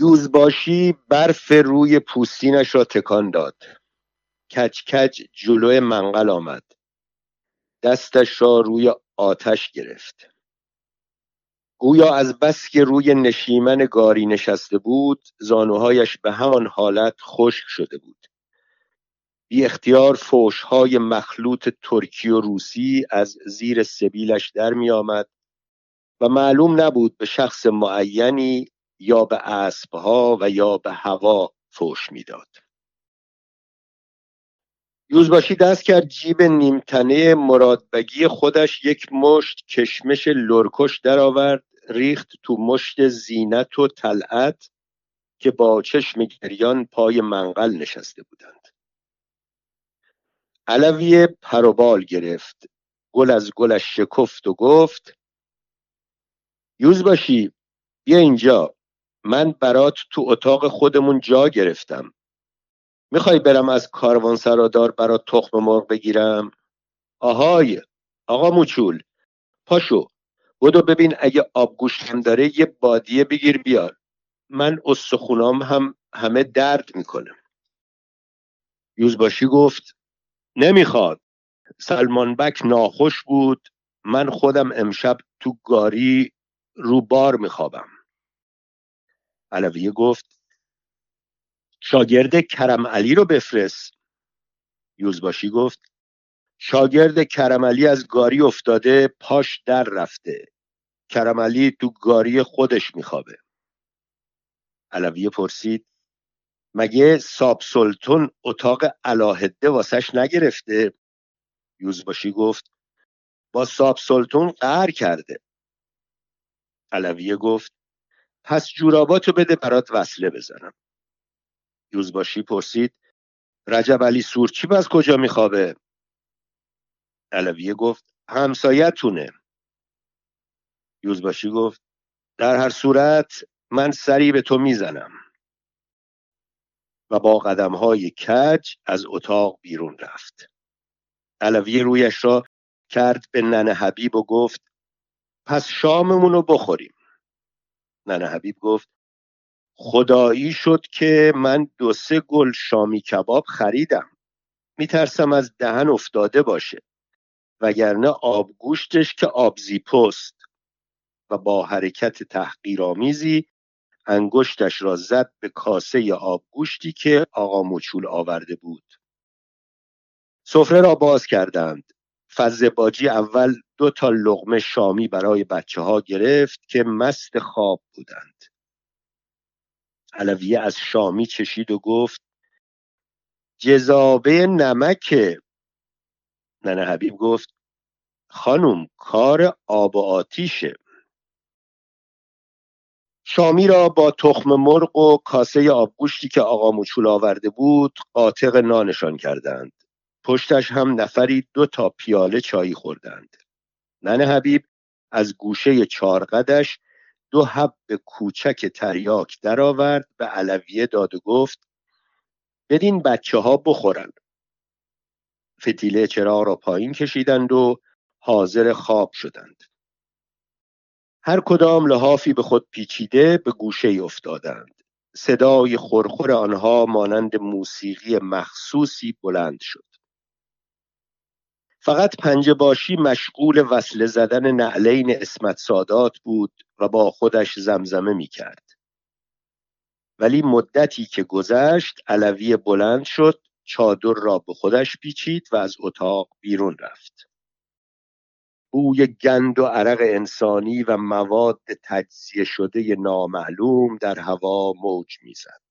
یوزباشی برف روی پوستینش را تکان داد. کچ کچ جلوی منقل آمد. دستش را روی آتش گرفت. گویا از بس که روی نشیمن گاری نشسته بود زانوهایش به همان حالت خشک شده بود. بی اختیار فوشهای مخلوط ترکی و روسی از زیر سبیلش در می آمد و معلوم نبود به شخص معینی یا به اسبها و یا به هوا فوش می‌داد. یوزباشی دست کرد جیب نیمتنه مرادبگی خودش یک مشت کشمش لرکش درآورد ریخت تو مشت زینت و طلعت که با چشم گریان پای منقل نشسته بودند علوی پروبال گرفت گل از گلش شکفت و گفت یوزباشی بیا اینجا من برات تو اتاق خودمون جا گرفتم. می‌خوای برم از کاروان سرادار برات تخم مرغ بگیرم؟ آهای آقا موچول پاشو بدو ببین اگه آبگوشت هم داره یه بادیه بگیر بیار. من استخونام هم همه درد می‌کنه. یوزباشی گفت نمی‌خواد. سلمان بک ناخوش بود. من خودم امشب تو گاری رو بار میخوابم. علویه گفت شاگرد کرم علی رو بفرست. یوزباشی گفت شاگرد کرم علی از گاری افتاده پاش در رفته. کرم علی تو گاری خودش میخوابه. علویه پرسید مگه ساب سلطون اتاق علاهده واسش نگرفته؟ یوزباشی گفت با ساب سلطون قهر کرده. علویه گفت پس جوراباتو بده برات وصله بزنم. یوزباشی پرسید رجب علی سورچی از کجا میخوابه؟ علویه گفت همسایتونه. یوزباشی گفت در هر صورت من سری به تو می‌زنم. و با قدم های کج از اتاق بیرون رفت. علویه رویش را کرد به ننه حبیب و گفت پس شاممون رو بخوریم. ننه حبیب گفت خدایی شد که من دو سه گل شامی کباب خریدم. میترسم از دهن افتاده باشه وگرنه آبگوشتش که آبزی پست و با حرکت تحقیرآمیزی انگشتش را زد به کاسه آبگوشتی که آقا مچول آورده بود. سفره را باز کردند. فزباجی اول دو تا لغمه شامی برای بچه ها گرفت که مست خواب بودند. علویه از شامی چشید و گفت جزابه نمکه. ننه حبیب گفت خانم کار آب و آتیشه. شامی را با تخم مرغ و کاسه آبگوشتی که آقا مچول آورده بود قاطق نانشان کردند. پشتش هم نفری دو تا پیاله چایی خوردند. ننه حبیب از گوشه چارقدش دو حب کوچک تریاک درآورد به علویه داد و گفت بدین بچه ها بخورن. فتیله چراغ را پایین کشیدند و حاضر خواب شدند. هر کدام لحافی به خود پیچیده به گوشه افتادند. صدای خورخور آنها مانند موسیقی مخصوصی بلند شد. فقط پنجه باشی مشغول وصله زدن نعلین اسمت سادات بود و با خودش زمزمه می کرد. ولی مدتی که گذشت علوی بلند شد چادر را به خودش پیچید و از اتاق بیرون رفت. بوی گند و عرق انسانی و مواد تجزیه شده نامعلوم در هوا موج می‌زد.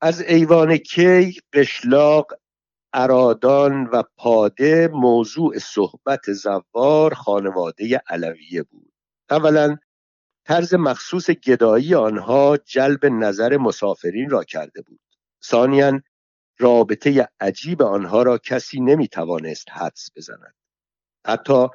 از ایوان کی قشلاق ارادان و پاده موضوع صحبت زوار خانواده علویه بود. اولا طرز مخصوص گدایی آنها جلب نظر مسافرین را کرده بود. ثانیا رابطه عجیب آنها را کسی نمی توانست حدس بزند. حتی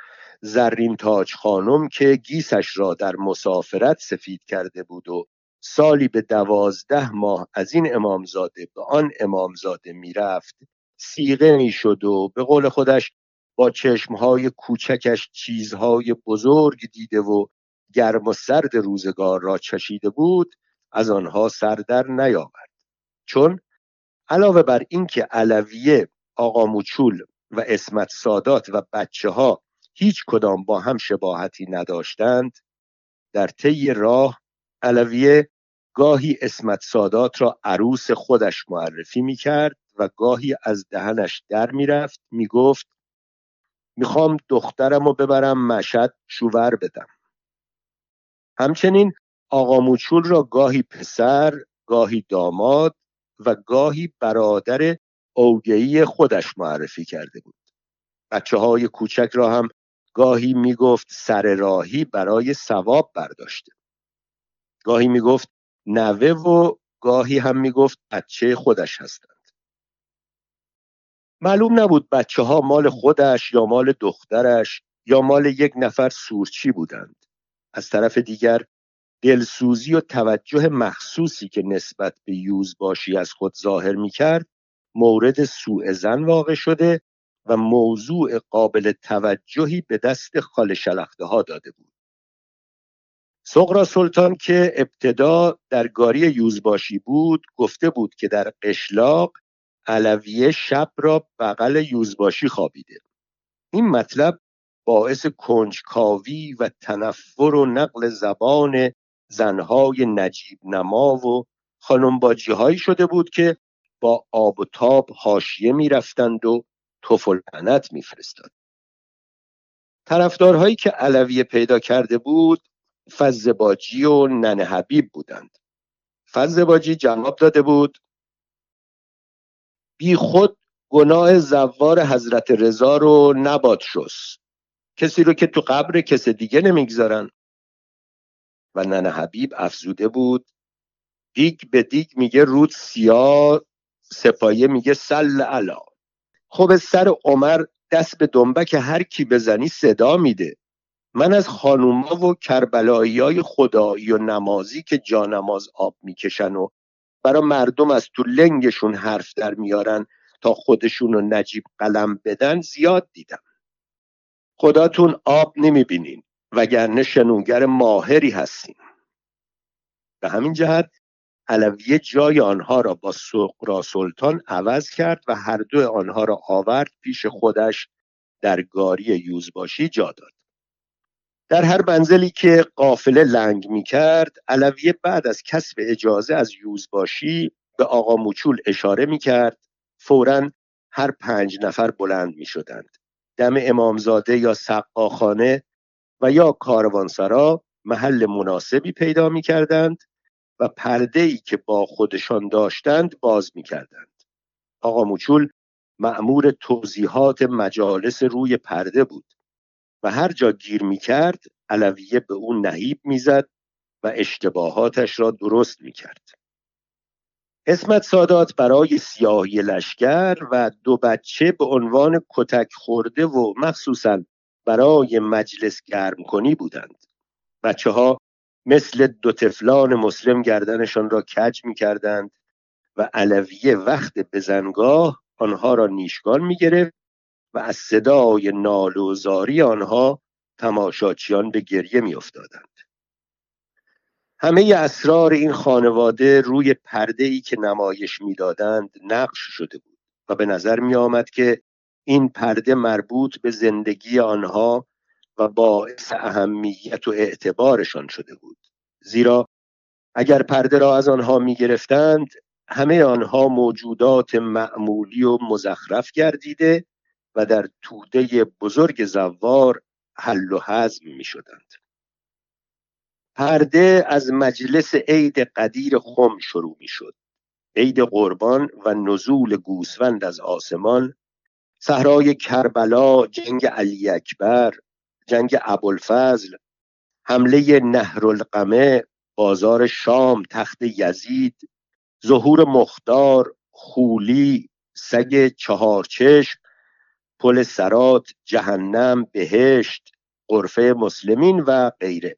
زرین تاج خانم که گیسش را در مسافرت سفید کرده بود و سالی به دوازده ماه از این امامزاده به آن امامزاده می‌رفت سیغه می‌شد و به قول خودش با چشمهای کوچکش چیزهای بزرگ دیده و گرم و سرد روزگار را چشیده بود از آنها سر در نیاورد. چون علاوه بر اینکه علویه آقا موچول و اسمت سادات و بچه ها هیچ کدام با هم شباهتی نداشتند در طی راه علویه گاهی اسمت سادات را عروس خودش معرفی می کرد و گاهی از دهنش در می رفت می گفت می‌خوام دخترم رو ببرم مشد شوور بدم. همچنین آقا موچول را گاهی پسر گاهی داماد و گاهی برادر اوگهی خودش معرفی کرده بود. بچه های کوچک را هم گاهی می‌گفت سر راهی برای ثواب برداشته. گاهی می‌گفت نوه و گاهی هم می‌گفت بچه خودش هستند. معلوم نبود بچه ها مال خودش یا مال دخترش یا مال یک نفر سورچی بودند. از طرف دیگر دلسوزی و توجه مخصوصی که نسبت به یوزباشی از خود ظاهر می کرد مورد سوء زن واقع شده و موضوع قابل توجهی به دست خال شلخته ها داده بود. سقرا سلطان که ابتدا در گاری یوزباشی بود گفته بود که در قشلاق علویه شب را بغل یوزباشی خوابیده. این مطلب باعث کنجکاوی و تنفر و نقل زبان زنهای نجیب نما و خانمباجی هایی شده بود که با آب و تاب حاشیه می‌رفتند و توفل می میفرستاد. طرفدارهایی که علویه پیدا کرده بود فزباجی و ننه حبیب بودند. فزباجی جواب داده بود بی خود گناه زوار حضرت رضا رو نباد شست. کسی رو که تو قبر کس دیگه نمی‌گذارن. و ننه حبیب افزوده بود. دیگ به دیگ میگه رود سیاه سپایه میگه سل علا. خب سر عمر دست به دنبک هر کی بزنی صدا میده. من از خانوما و کربلایی های خدایی و نمازی که جانماز آب می‌کشن و برا مردم از تو لنگشون حرف در میارن تا خودشون رو نجیب قلم بدن زیاد دیدم. خداتون آب نمی‌بینین وگرنه شنونگر ماهری هستیم. به همین جهت علویه جای آنها را با سقرا سلطان عوض کرد و هر دو آنها را آورد پیش خودش در گاری یوزباشی جا داد. در هر منزلی که قافله لنگ می کرد علویه بعد از کسب اجازه از یوزباشی به آقا موچول اشاره می کرد فورا هر پنج نفر بلند می شدند دم امامزاده یا سقاخانه و یا کاروانسرا محل مناسبی پیدا می کردند و پرده ای که با خودشان داشتند باز می کردند. آقا موچول معمور توضیحات مجالس روی پرده بود و هر جا گیر می کرد علویه به اون نهیب می‌زد و اشتباهاتش را درست می کرد. اسمت سادات برای سیاهی لشکر و دو بچه به عنوان کتک خورده و مخصوصا برای مجلس گرم کنی بودند بچه ها مثل دو تفلان مسلم گردنشان را کج می کردند و علویه وقت بزنگاه آنها را نیشگان می گرفت و از صدای نال و زاری آنها تماشاچیان به گریه می افتادند. همه اسرار این خانواده روی پرده ای که نمایش می‌دادند نقش شده بود و به نظر می آمد که این پرده مربوط به زندگی آنها و باعث اهمیت و اعتبارشان شده بود زیرا اگر پرده را از آنها می گرفتند همه آنها موجودات معمولی و مزخرف گردیده و در توده بزرگ زوار حل و حزم می شدند پرده از مجلس عید قدیر خم شروع می شد عید قربان و نزول گوسفند از آسمان صحرای کربلا جنگ علی اکبر جنگ ابوالفضل حمله نهر القمه بازار شام تخت یزید ظهور مختار خولی سگ چهارچشم پل سرات جهنم بهشت قرفه مسلمین و غیره.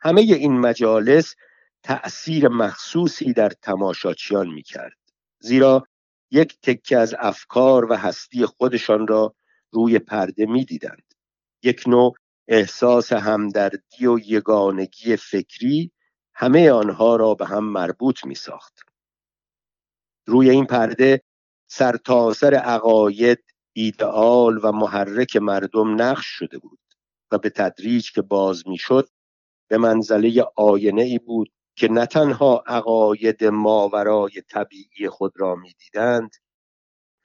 همه این مجالس تأثیر مخصوصی در تماشاچیان می کرد زیرا یک تکه از افکار و هستی خودشان را روی پرده می دیدند یک نوع احساس همدردی و یگانگی فکری همه آنها را به هم مربوط می ساخت. روی این پرده سرتاسر عقاید ایدئال و محرک مردم نقش شده بود و به تدریج که باز می‌شد به منزله آینه ای بود که نه تنها عقاید ماورای طبیعی خود را می‌دیدند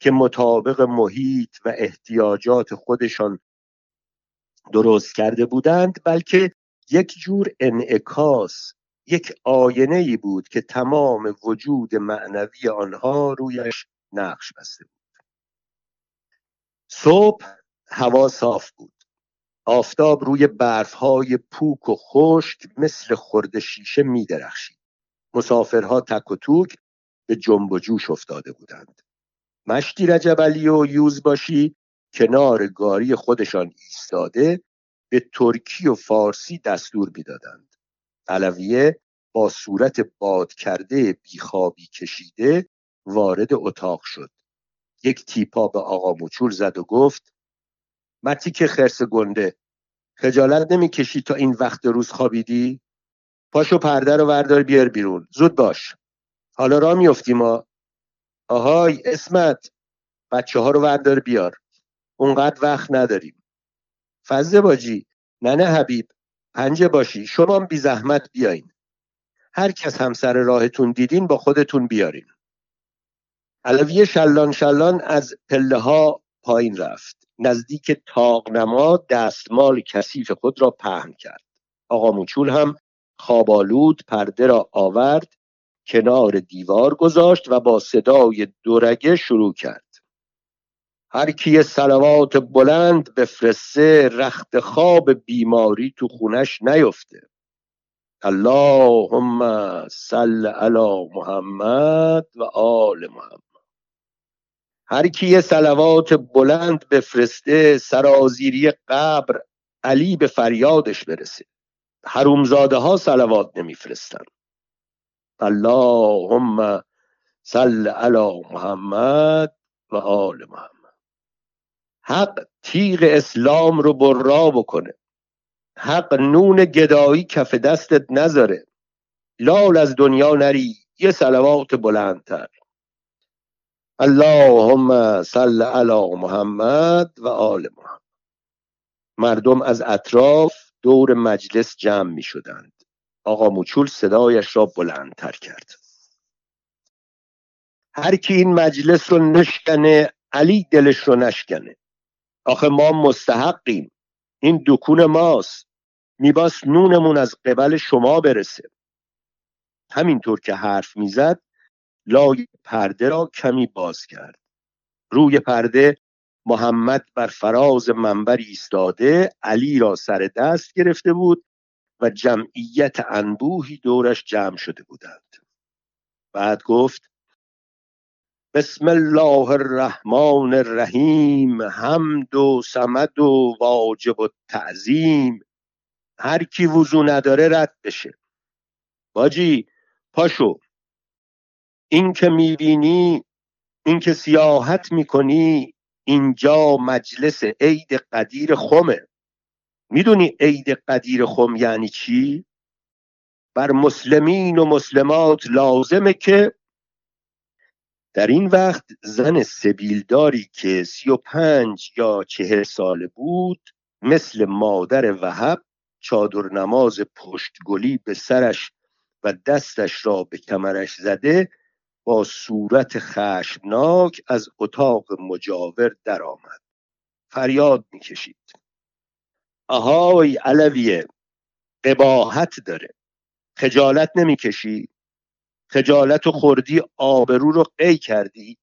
که مطابق محیط و احتیاجات خودشان درست کرده بودند بلکه یک جور انعکاس یک آینه ای بود که تمام وجود معنوی آنها رویش نقش بسته بود. صبح هوا صاف بود. آفتاب روی برفهای پوک و خشک مثل خرد شیشه می درخشید مسافرها تک و توک به جنب و جوش افتاده بودند. مشتی رجبلی و یوز باشی کنار گاری خودشان ایستاده به ترکی و فارسی دستور می‌دادند. علویه با صورت باد کرده بیخوابی کشیده وارد اتاق شد. یک تیپا به آقا مچول زد و گفت متی که خرس گنده خجالت نمی‌کشی تا این وقت روز خوابیدی؟ پاشو پرده رو وردار بیار بیرون. زود باش. حالا را میفتیم ما آهای اسمت. بچه ها رو وردار بیار. اونقدر وقت نداریم. فضل باجی. ننه حبیب. پنجه باشی. شما بی زحمت بیاین. هر کس همسر راهتون دیدین با خودتون بیارین. علوی شلان شلان از پله ها پایین رفت. نزدیک نما دستمال کثیف خود را پهن کرد. آقا موچول هم خوابالود پرده را آورد کنار دیوار گذاشت و با صدای دورگه شروع کرد. هر کی سلوات بلند بفرسته رخت خواب بیماری تو خونش نیفته. اللهم صل علی محمد و آل محمد. هر کی یه سلوات بلند بفرسته سرازیری قبر علی به فریادش برسه. حرومزاده ها سلوات نمیفرستن. اللهم صل علی محمد و آل محمد. حق تیغ اسلام رو برا بکنه. حق نون گدایی کف دستت نذاره. لال از دنیا نری یه سلوات بلندتر. اللهم صل علی محمد و آل محمد. مردم از اطراف دور مجلس جمع می شدند. آقا موچول صدایش را بلندتر کرد. هر کی این مجلس رو نشکنه علی دلش رو نشکنه. آخه ما مستحقیم. این دکون ماست. میباس نونمون از قبل شما برسه. همینطور که حرف می‌زد لای پرده را کمی باز کرد. روی پرده محمد بر فراز منبر ایستاده علی را سر دست گرفته بود و جمعیت انبوهی دورش جمع شده بودند. بعد گفت بسم الله الرحمن الرحیم حمد و سمد و واجب و تعظیم هر کی وضو نداره رد بشه. باجی پاشو. این که می‌بینی این که سیاحت می‌کنی اینجا مجلس عید قدیر خمه می‌دونی عید قدیر خم یعنی چی؟ بر مسلمین و مسلمات لازمه که در این وقت زن سبیلداری که سی و پنج یا چهر ساله بود مثل مادر وهب چادر نماز پشتگلی به سرش و دستش را به کمرش زده صورت خشمناک از اتاق مجاور درآمد. فریاد می‌کشید. آهای علویه قباحت داره. خجالت نمی‌کشی؟ خجالت و خوردی آبرو رو قی کردی؟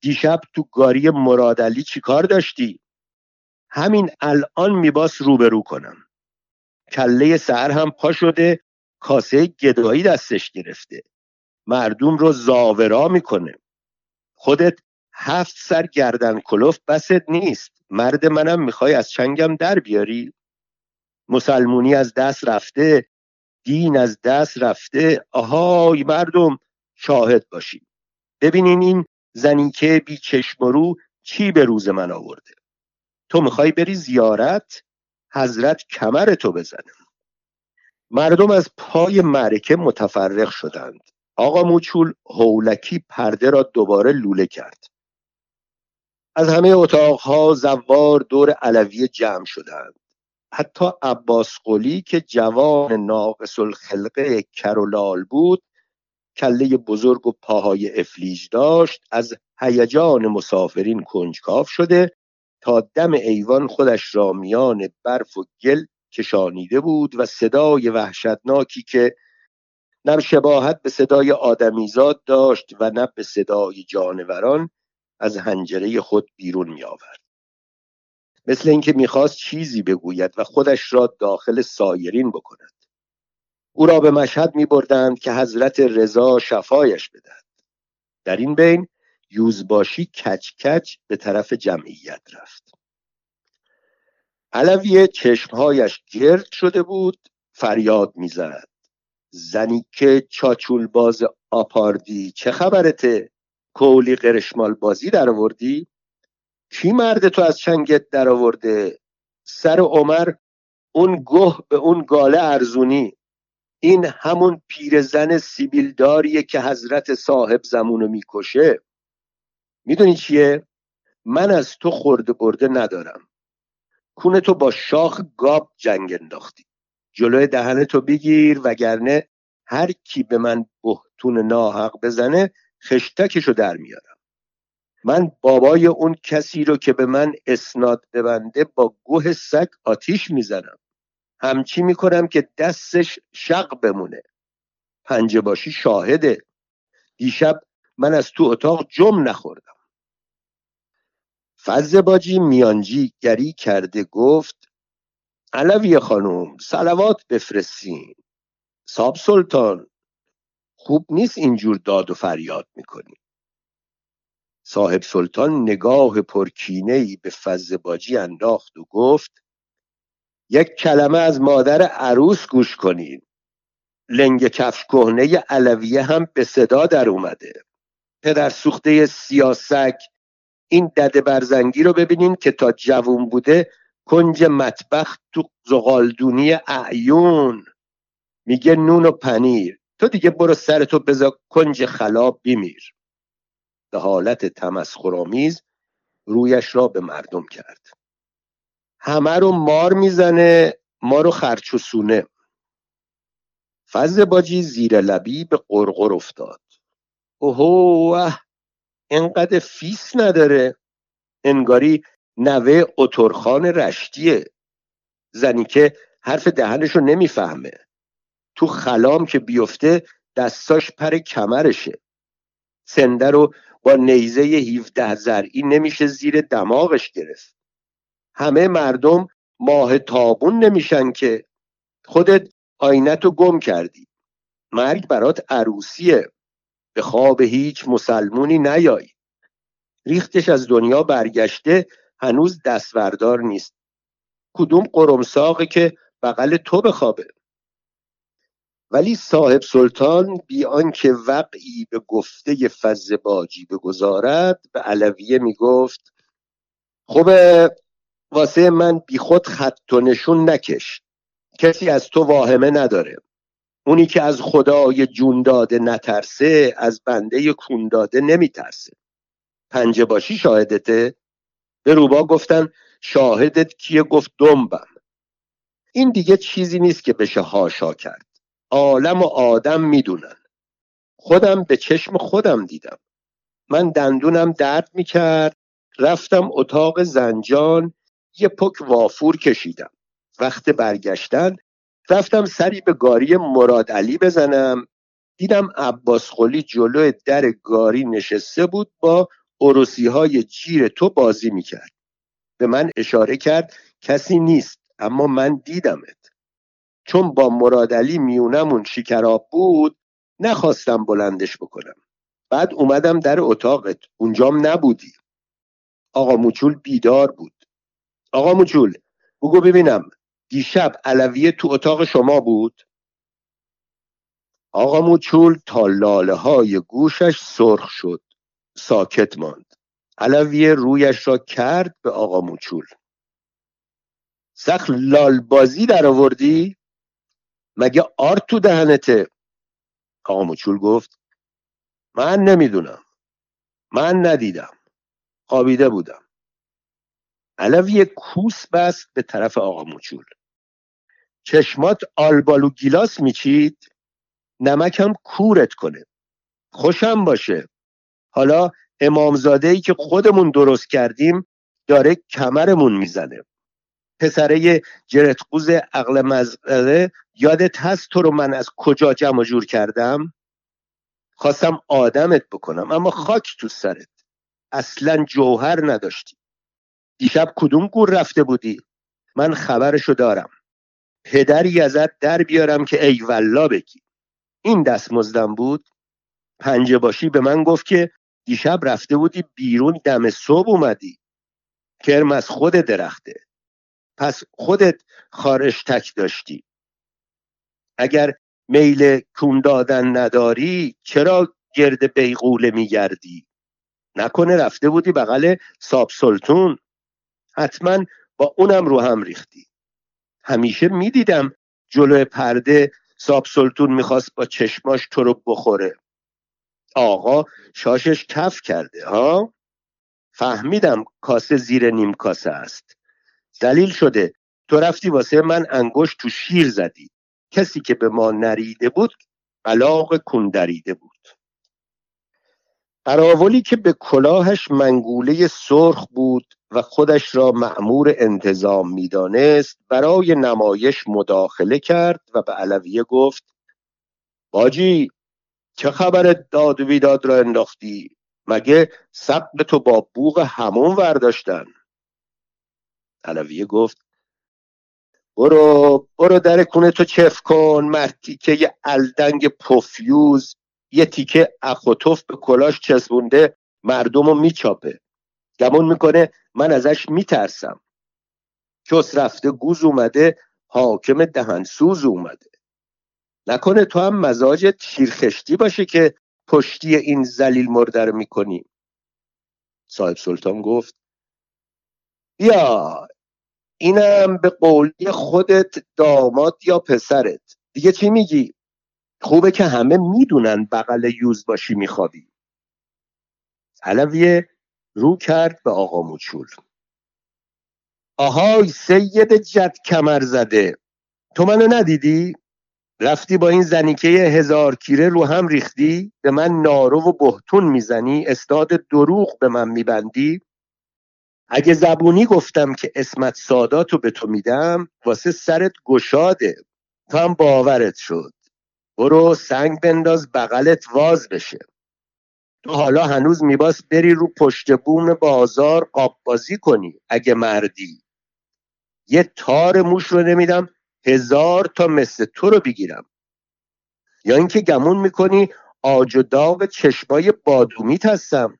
دیشب تو گاری مرادلی چی کار داشتی? همین الان میباس روبرو کنم. کله سهر هم پا شده کاسه گدایی دستش گرفته. مردم رو زاورا می‌کنه. خودت هفت سر گردن کلوف بست نیست. مرد منم می‌خوای از چنگم در بیاری. مسلمونی از دست رفته دین از دست رفته. آهای مردم شاهد باشید ببینین این زنیکه بی چشم رو چی به روز من آورده؟ تو می‌خوای بری زیارت؟ حضرت کمر تو بزنه. مردم از پای معرکه متفرق شدند. آقا موچول هولکی پرده را دوباره لوله کرد. از همه اتاقها زوار دور علویه جمع شدند. حتی عباس قلی که جوان ناقص الخلقه کرولال بود کله بزرگ و پاهای افلیج داشت از هیجان مسافرین کنجکاو شده تا دم ایوان خودش را میان برف و گل کشانیده بود و صدای وحشتناکی که نه شباهت به صدای آدمیزاد داشت و نه به صدای جانوران از هنجره خود بیرون می آورد. مثل اینکه می‌خواست چیزی بگوید و خودش را داخل سایرین بکند. او را به مشهد می بردند که حضرت رضا شفایش بدهد. در این بین یوزباشی کچ کچ به طرف جمعیت رفت. علویه چشمهایش گرد شده بود فریاد می‌زد. زنی که چاچول باز آپاردی چه خبرته کولی قرشمال بازی در آوردی کی مرد تو از چنگت در آورده سر عمر اون گه به اون گاله ارزونی. این همون پیرزن سیبیلداریه که حضرت صاحب زمونو می‌کشه. می‌دونی چیه؟ من از تو خورده برده ندارم. کونه تو با شاخ گاب جنگ انداختی. جلوی دهن تو بگیر وگرنه هر کی به من بهتون ناحق بزنه خشتکشو در میارم. من بابای اون کسی رو که به من اسناد ببنده با گوه سگ آتیش می‌زنم. همچی می‌کنم که دستش شق بمونه. پنجه باشی شاهده. دیشب من از تو اتاق جم نخوردم. فز باجی میانجی گری کرده گفت علوی خانم سلوات بفرستین. ساب سلطان خوب نیست اینجور داد و فریاد می‌کنی. صاحب سلطان نگاه پرکینه به فز باجی انداخت و گفت یک کلمه از مادر عروس گوش کنین. لنگ کفش کهنه علویه هم به صدا در اومده. پدر سوخته سیاسک این دده برزنگی رو ببینین که تا جوون بوده کنج مطبخ تو زغالدونی اعیون. میگه نون و پنیر. تو دیگه برو سرتو بذار کنج خلاب بیمیر به حالت تمسخرآمیز رویش را به مردم کرد. همه رو مار می‌زنه ما رو خرچ و سونه باجی زیر لبی به قرقر افتاد. اوهو انقدر فیس نداره. انگاری نوه اترخان رشتیه. زنی که حرف دهنشو نمی‌فهمه. تو خلام که بیفته دستاش پر کمرشه. سنده رو با نیزه 17 زرعی نمیشه زیر دماغش گرفت. همه مردم ماه تابون نمیشن که. خودت آینتو گم کردی. مرگ برات عروسیه. به خواب هیچ مسلمونی نیای. ریختش از دنیا برگشته هنوز دستوردار نیست. کدوم قرمساقه که بغل تو بخوابه؟ ولی صاحب سلطان بی آنکه وقعی به گفته فز باجی بگذارد به علویه می‌گفت خب واسه من خود خط و نشون نکش کسی از تو واهمه نداره. اونی که از خدای جون داده نترسه از بنده کون داده نمیترسه. پنجه باشی شاهدته؟ به روبا گفتن شاهدت کیه؟ گفت دنبم این دیگه چیزی نیست که بشه هاشا کرد. عالم و آدم می‌دونن. خودم به چشم خودم دیدم. من دندونم درد می‌کرد. رفتم اتاق زنجان یه پک وافور کشیدم. وقت برگشتن رفتم سری به گاری مراد علی بزنم. دیدم عباس خلی جلو در گاری نشسته بود با عروسی های جیر تو بازی می‌کرد. به من اشاره کرد کسی نیست اما من دیدمت. چون با مرادلی میونمون شکراب بود نخواستم بلندش بکنم. بعد اومدم در اتاقت اونجام نبودی. آقا موچول بیدار بود. آقا موچول بگو ببینم دیشب علویه تو اتاق شما بود؟ آقا موچول تا لاله های گوشش سرخ شد. ساکت ماند. علویه رویش را کرد به آقا موچول. سخ لالبازی در آوردی؟ مگه آرت تو دهنته؟ آقا مچول گفت من نمی‌دونم. من ندیدم. خوابیده بودم. علوی کوس بست به طرف آقا موچول. چشمات آلبالو گیلاس میچید؟ نمکم کورت کنه. خوشم باشه. حالا امامزاده ای که خودمون درست کردیم داره کمرمون می‌زنه. پسره جرتقوز عقل مزقه یادت هست تو رو من از کجا جمع جور کردم؟ خواستم آدمت بکنم اما خاک تو سرت. اصلا جوهر نداشتی. دیشب کدوم گور رفته بودی؟ من خبرشو دارم. پدری ازت در بیارم که ای ولا بگی. این دستمزدم بود؟ پنجه باشی به من گفت که دیشب رفته بودی بیرون دم صبح اومدی. کرم از خود درخته. پس خودت خارش تک داشتی. اگر میل کون دادن نداری چرا گرد بیغوله میگردی؟ نکنه رفته بودی بغل ساب سلطون. حتما با اونم رو هم ریختی. همیشه می‌دیدم جلو پرده ساب سلطون می‌خواست با چشماش تو رو بخوره. آقا شاشش کف کرده ها؟ فهمیدم کاسه زیر نیم کاسه است. دلیل شده. تو رفتی واسه من انگشت تو شیر زدی. کسی که به ما نریده بود علاق کندریده بود. قراولی که به کلاهش منگوله سرخ بود و خودش را معمور انتظام می‌دانست برای نمایش مداخله کرد و به علویه گفت باجی چه خبر داد و بیداد را انداختی؟ مگه سب تو با بوغ همون ورداشتن؟ علویه گفت برو برو در کونه تو چف کن مرتی که یه الدنگ پفیوز یه تیکه اخوتوف به کلاش چسبونده مردم رو میچاپه. گمون می‌کنه من ازش میترسم. چس رفته گوز اومده حاکم دهنسوز اومده. نکنه تو هم مزاج تیرخشتی باشه که پشتی این زلیل مرده رو می‌کنی. صاحب سلطان گفت بیا اینم به قولی خودت داماد یا پسرت. دیگه چی میگی؟ خوبه که همه می‌دونن بغل یوز باشی میخوابی. علویه رو کرد به آقا موچول آهای سید جد کمر زده. تو منو ندیدی؟ رفتی با این زنیکه هزار کیره رو هم ریختی؟ به من نارو و بهتون می‌زنی؟ استاد دروغ به من میبندی؟ اگه زبونی گفتم که اسمت ساداتو به تو میدم واسه سرت گشاده. تو هم باورت شد. برو سنگ بنداز بغلت واز بشه. تو حالا هنوز میباس بری رو پشت بوم بازار قاب بازی کنی اگه مردی. یه تار موش رو نمیدم هزار تا مثل تو رو بگیرم. یا اینکه گمون می‌کنی آج و داغ چشمای بادومیت هستم.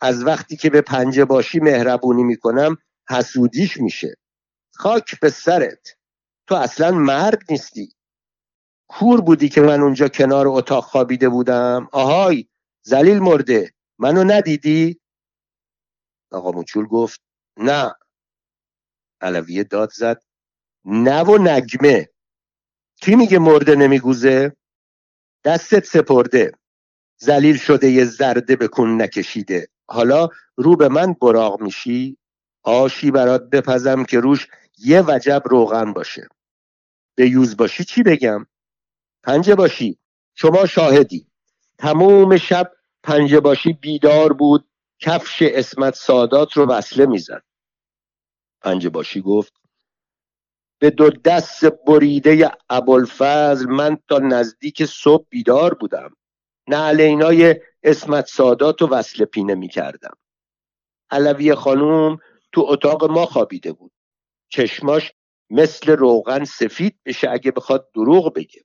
از وقتی که به پنجه باشی مهربونی می‌کنم حسودیش میشه. خاک به سرت. تو اصلا مرد نیستی. کور بودی که من اونجا کنار اتاق خوابیده بودم. آهای زلیل مرده. منو ندیدی؟ آقا موچول گفت نه. علویه داد زد. نه و نگمه. کی میگه مرده نمیگوزه؟ دستت سپرده. زلیل شده یه زرده بکن نکشیده. حالا رو به من براغ میشی؟ آشی برات بپزم که روش یه وجب روغن باشه. به یوز باشی چی بگم؟ پنجه باشی. شما شاهدی. تموم شب پنجه باشی بیدار بود. کفش اسمت سادات رو وصله می‌زد. پنجه باشی گفت به دو دست بریده ابوالفضل من تا نزدیک صبح بیدار بودم. نعلینای اسمت سادات و وصل پینه می‌کردم. علوی خانوم تو اتاق ما خوابیده بود. چشماش مثل روغن سفید بشه اگه بخواد دروغ بگه.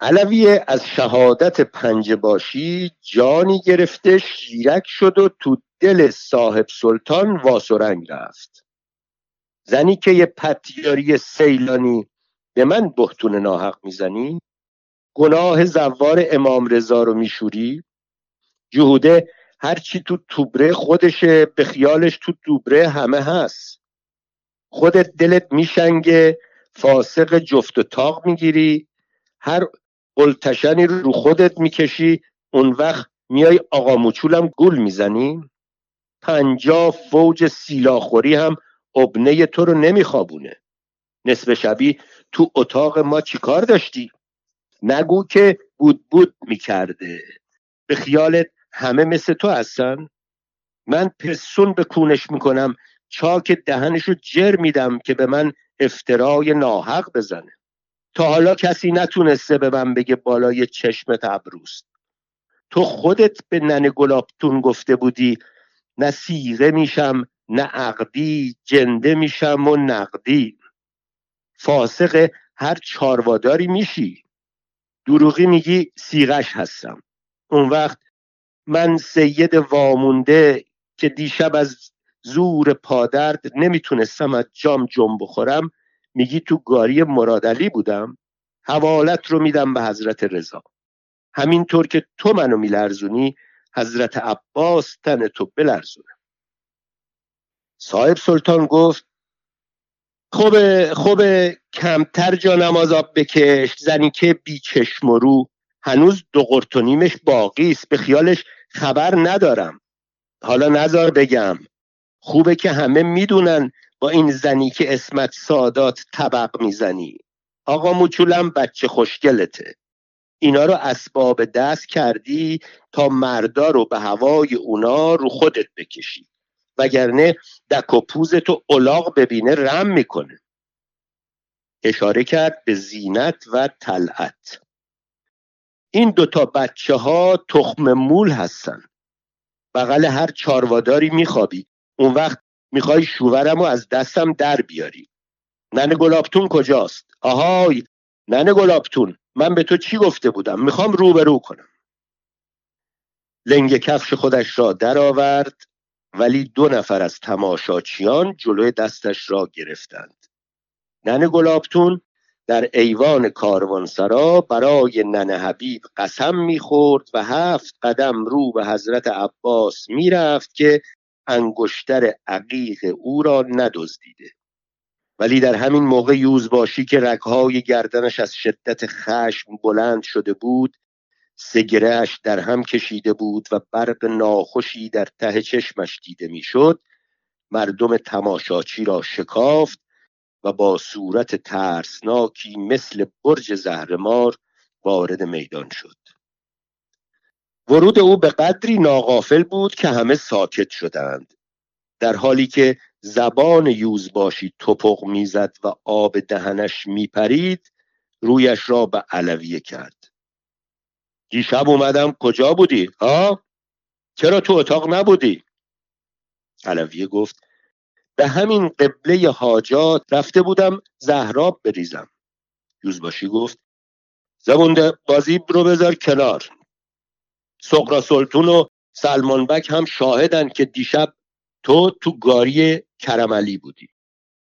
علویه از شهادت پنج باشی جانی گرفته شیرک شد و تو دل صاحب سلطان واسرنگ رفت. زنی که یه پتیاری سیلانی به من بختون ناحق می‌زنی؟ گناه زوار امام رضا رو میشوری؟ جهوده هرچی تو توبره خودشه به خیالش تو دوبره همه هست. خودت دلت میشنگه فاسق جفت و تاق می‌گیری. هر قلتشنی رو خودت می‌کشی اون وقت میای آقا موچولم گول می‌زنی. پنجا فوج سیلاخوری هم ابنه تو رو نمیخوابونه. نصف شبی تو اتاق ما چیکار داشتی؟ نگو که بود بود می‌کرده. به خیالت همه مثل تو هستن؟ من پسون به کونش می‌کنم چاک دهنشو جر میدم که به من افترای ناحق بزنه. تا حالا کسی نتونسته به من بگه بالای چشمت ابروست. تو خودت به ننه گلابتون گفته بودی نه سیغه میشم نه عقدی جنده میشم و نقدی. فاسق هر چارواداری میشی. دروغی میگی سیغش هستم. اون وقت من سید وامونده که دیشب از زور پادرد نمی‌تونستم از جام جم بخورم میگی تو گاری مرادلی بودم. حوالت رو میدم به حضرت رضا. همینطور که تو منو میلرزونی حضرت عباس تن تو بلرزونه. صاحب سلطان گفت خوبه خوبه کمتر جا نماز آب بکش زنی که بی چشم و رو هنوز دو قرتونیمش باقی است به خیالش خبر ندارم. حالا نظر بگم خوبه که همه می‌دونن با این زنی که اسمت سادات طبق می‌زنی. آقا موچولم بچه خوشگلته. اینا رو اسباب دست کردی تا مردا رو به هوای اونا رو خودت بکشی. وگرنه دک و پوزتو الاغ ببینه رم می‌کنه. اشاره کرد به زینت و طلعت. این دوتا بچه ها تخم مول هستن. بغل هر چارواداری میخوابی. اون وقت می‌خوای شوورم رو از دستم در بیاری. ننه گلابتون کجاست؟ آهای! ننه گلابتون من به تو چی گفته بودم؟ می‌خوام روبرو کنم. لنگ کفش خودش را درآورد. ولی دو نفر از تماشاچیان جلوی دستش را گرفتند. ننه گلابتون در ایوان کاروانسرا برای ننه حبیب قسم می‌خورد و هفت قدم رو به حضرت عباس می‌رفت که انگشتر عقیق او را ندزدیده. ولی در همین موقع یوزباشی که رگهای گردنش از شدت خشم بلند شده بود سگرهش در هم کشیده بود و برق ناخوشی در ته چشمش دیده می‌شد مردم تماشاچی را شکافت و با صورت ترسناکی مثل برج زهرمار وارد میدان شد. ورود او به قدری ناغافل بود که همه ساکت شدند در حالی که زبان یوزباشی توپق می‌زد و آب دهنش میپرید رویش را به علویه کرد. دیشب اومدم کجا بودی؟ ها؟ چرا تو اتاق نبودی؟ علویه گفت به همین قبله حاجات رفته بودم زهراب بریزم. یوزباشی گفت زبونده بازی رو بذار کنار. سقرا سلطون و سلمان بک هم شاهدن که دیشب تو تو گاری کرملی بودی.